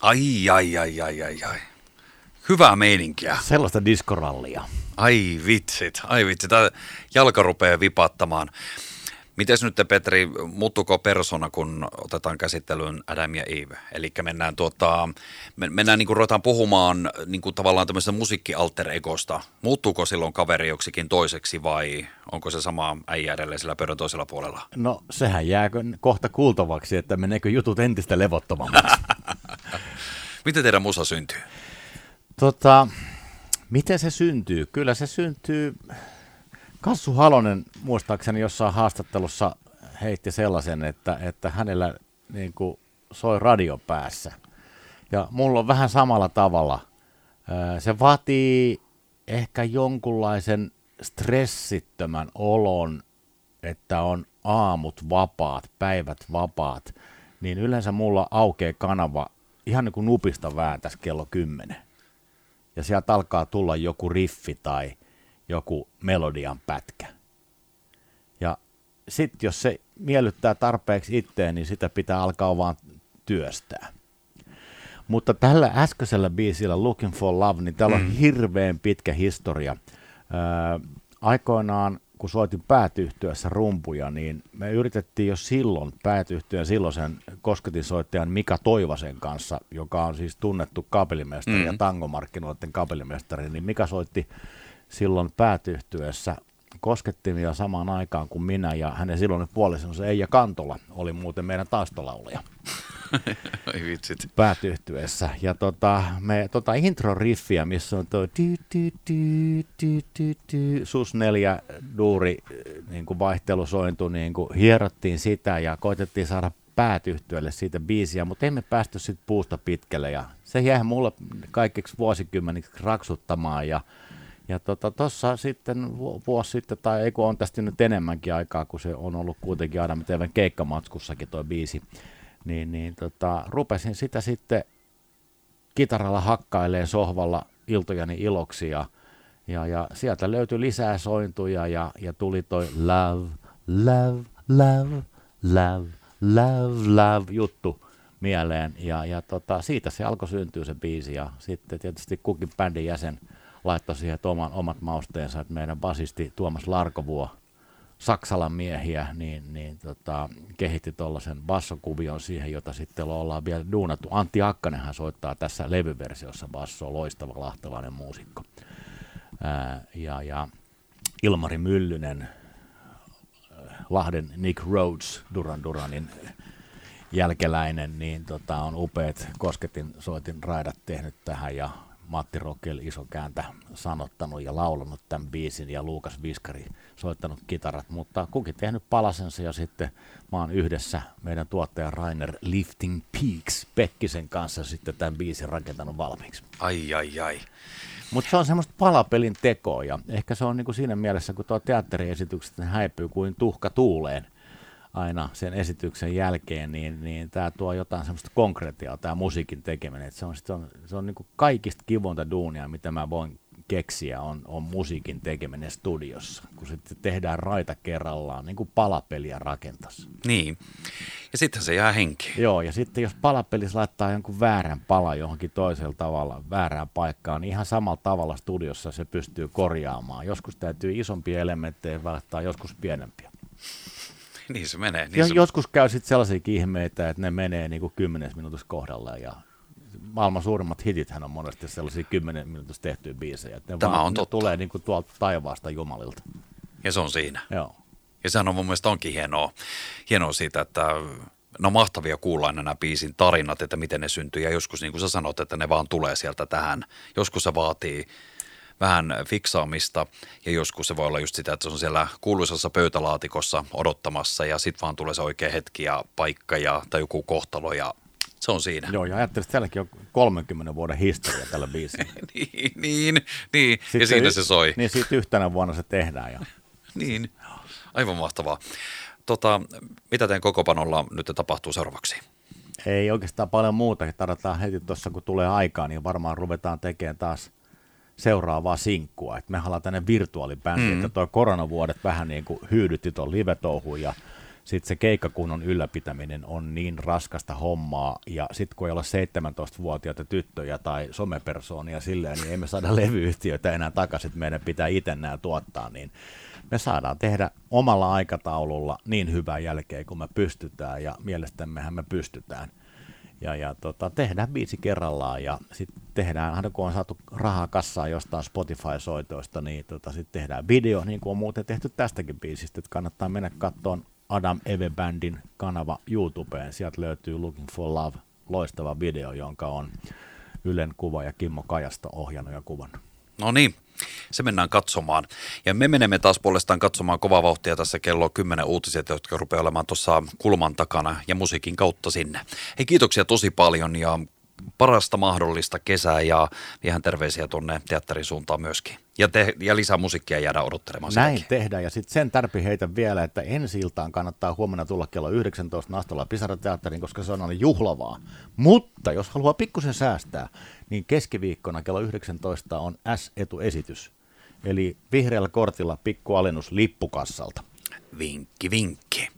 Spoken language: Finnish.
Ai, ai, ai, ai, ai, ai. Hyvää meininkiä. Sellaista diskorallia. Ai vitsit, ai vitsit. Tää jalka rupeaa vipattamaan. Miten nyt Petri, muuttuuko persona, kun otetaan käsittelyyn Adam ja Eve? Eli mennään, tuota, mennään niin kuin ruvetaan puhumaan niin kuin tavallaan tämmöisestä musiikkialter egosta. Muuttuuko silloin kaveri joksikin toiseksi vai onko se sama äijä edelleen sillä pöydän toisella puolella? No sehän jää kohta kuultavaksi, että meneekö jutut entistä levottomammaksi. Miten teidän musa syntyy? Tota, miten se syntyy? Kyllä se syntyy Kassu Halonen muistaakseni jossain haastattelussa heitti sellaisen, että, että hänellä niin kuin soi radio päässä. Ja mulla on vähän samalla tavalla. Se vaatii ehkä jonkunlaisen stressittömän olon, että on aamut vapaat, päivät vapaat, niin yleensä mulla aukeaa kanava ihan niin kuin nupista vääntäs kello 10. Ja sieltä alkaa tulla joku riffi tai – joku melodian pätkä. Ja sitten jos se miellyttää tarpeeksi itteen, niin sitä pitää alkaa vaan työstää. Mutta tällä äskeisellä biisillä Looking for Love, niin täällä on mm. hirveän pitkä historia. Ää, aikoinaan, kun soitin päätyhtyössä rumpuja, niin me yritettiin jo silloin päätyhtyön silloisen kosketinsoittajan Mika Toivasen kanssa, joka on siis tunnettu kapelimestari mm. ja tangomarkkinoiden kapelimestari, niin Mika soitti silloin päätyhtyessä koskettimia samaan aikaan kuin minä ja hänen silloinen puolisonsa Eija Kantola oli muuten meidän taistolaulaja. Ai vitsit. Päätyhtyessä. Ja tota, me tota intro-riffiä, missä on tuo sus neljä duuri niin kuin vaihtelusointu, niin kuin hierottiin sitä ja koitettiin saada päätyhtyölle siitä biisiä, mutta emme päästy sitten puusta pitkälle ja se jäi mulle kaikiksi vuosikymmeniksi raksuttamaan ja ja tuossa tota, sitten vuosi sitten, tai ei kun on tästä nyt enemmänkin aikaa, kun se on ollut kuitenkin aina teidän keikkamatskussakin tuo biisi, niin, niin tota, rupesin sitä sitten kitaralla hakkailee sohvalla iltojani iloksi ja, ja, ja sieltä löytyi lisää sointuja ja, ja tuli toi love, love, love, love, love, love juttu mieleen. Ja, ja tota, siitä se alkoi syntyä se biisi ja sitten tietysti kukin bändin jäsen – laittoi siihen oman, omat mausteensa, että meidän basisti Tuomas Larkovuo, Saksalan miehiä, niin, niin tota, kehitti tuollaisen bassokuvion siihen, jota sitten ollaan vielä duunattu. Antti Akkanenhan soittaa tässä levyversiossa bassoa, loistava, lahtavainen muusikko. Ää, ja, ja Ilmari Myllynen, Lahden Nick Rhodes, Duran Duranin jälkeläinen, niin tota, on upeat kosketin soitin raidat tehnyt tähän ja Matti Rokkel iso kääntä sanottanut ja laulanut tämän biisin ja Luukas Viskari soittanut kitarat, mutta kukin tehnyt palasensa ja sitten mä oon yhdessä meidän tuottaja Rainer Lifting Peaks Pekkisen kanssa sitten tämän biisin rakentanut valmiiksi. Ai ai ai. Mutta se on semmoista palapelin tekoa ja ehkä se on niinku siinä mielessä, kun tuo teatteriesitykset häipyy kuin tuhka tuuleen – aina sen esityksen jälkeen, niin, niin tämä tuo jotain semmoista konkretiaa, tämä musiikin tekeminen. se on, se on, se on niin kaikista kivonta duunia, mitä mä voin keksiä, on, on musiikin tekeminen studiossa, kun sitten tehdään raita kerrallaan, niin kuin palapeliä rakentas. Niin, ja sitten se jää henki. Joo, ja sitten jos palapelissä laittaa jonkun väärän pala johonkin toisella tavalla, väärään paikkaan, niin ihan samalla tavalla studiossa se pystyy korjaamaan. Joskus täytyy isompia elementtejä välttää, joskus pienempiä. niin se menee. Niin ja se... Joskus käy sitten sellaisia ihmeitä, että ne menee niin kuin kymmenes minuutissa kohdallaan ja maailman suurimmat hitithän on monesti sellaisia kymmenen minuutissa tehtyjä biisejä. Että ne Tämä vaan, on totta. tulee niin kuin tuolta taivaasta Jumalilta. Ja se on siinä. Joo. Ja sehän on mun mielestä onkin hienoa, hienoa siitä, että no mahtavia kuulla nämä biisin tarinat, että miten ne syntyy. Ja joskus niin kuin sä sanot, että ne vaan tulee sieltä tähän. Joskus se vaatii vähän fiksaamista ja joskus se voi olla just sitä, että se on siellä kuuluisassa pöytälaatikossa odottamassa ja sitten vaan tulee se oikea hetki ja paikka ja, tai joku kohtalo ja se on siinä. Joo, ja ajattelin, että tälläkin on 30 vuoden historia tällä biisillä. niin, niin, niin. ja siinä se, se soi. Niin, siitä yhtenä vuonna se tehdään. Ja... niin, aivan mahtavaa. Tota, mitä teidän kokopanolla nyt tapahtuu seuraavaksi? Ei oikeastaan paljon muuta. Tarvitaan heti tuossa, kun tulee aikaa, niin varmaan ruvetaan tekemään taas seuraavaa sinkkua. Et me ollaan tänne virtuaalibändi, mm. että tuo koronavuodet vähän niin kuin hyydytti tuon live ja sitten se keikkakunnon ylläpitäminen on niin raskasta hommaa, ja sitten kun ei olla 17-vuotiaita tyttöjä tai somepersoonia silleen, niin emme saada levyyhtiöitä enää takaisin, että meidän pitää itse nämä tuottaa, niin me saadaan tehdä omalla aikataululla niin hyvää jälkeä kuin me pystytään, ja mielestämmehän me pystytään. Ja, ja tota, tehdään biisi kerrallaan, ja sitten tehdään, aina kun on saatu rahaa kassaan jostain Spotify-soitoista, niin tota, sitten tehdään video, niin kuin on muuten tehty tästäkin biisistä, että kannattaa mennä katsomaan Adam Eve Bandin kanava YouTubeen. Sieltä löytyy Looking for Love, loistava video, jonka on Ylen kuva ja Kimmo Kajasto ohjannut ja kuvannut. No niin, se mennään katsomaan. Ja me menemme taas puolestaan katsomaan kovaa vauhtia tässä kello 10 uutiset, jotka rupeaa olemaan tuossa kulman takana ja musiikin kautta sinne. Hei kiitoksia tosi paljon ja parasta mahdollista kesää ja ihan terveisiä tuonne teatterin suuntaan myöskin. Ja, te, ja lisää musiikkia jäädä odottelemaan. Näin sitäkin. tehdään ja sitten sen tärpi heitä vielä, että ensi iltaan kannattaa huomenna tulla kello 19 Nastola Pisara-teatteriin, koska se on aina juhlavaa. Mutta jos haluaa pikkusen säästää, niin keskiviikkona kello 19 on S-etuesitys. Eli vihreällä kortilla pikku alennus lippukassalta. Vinkki, vinkki.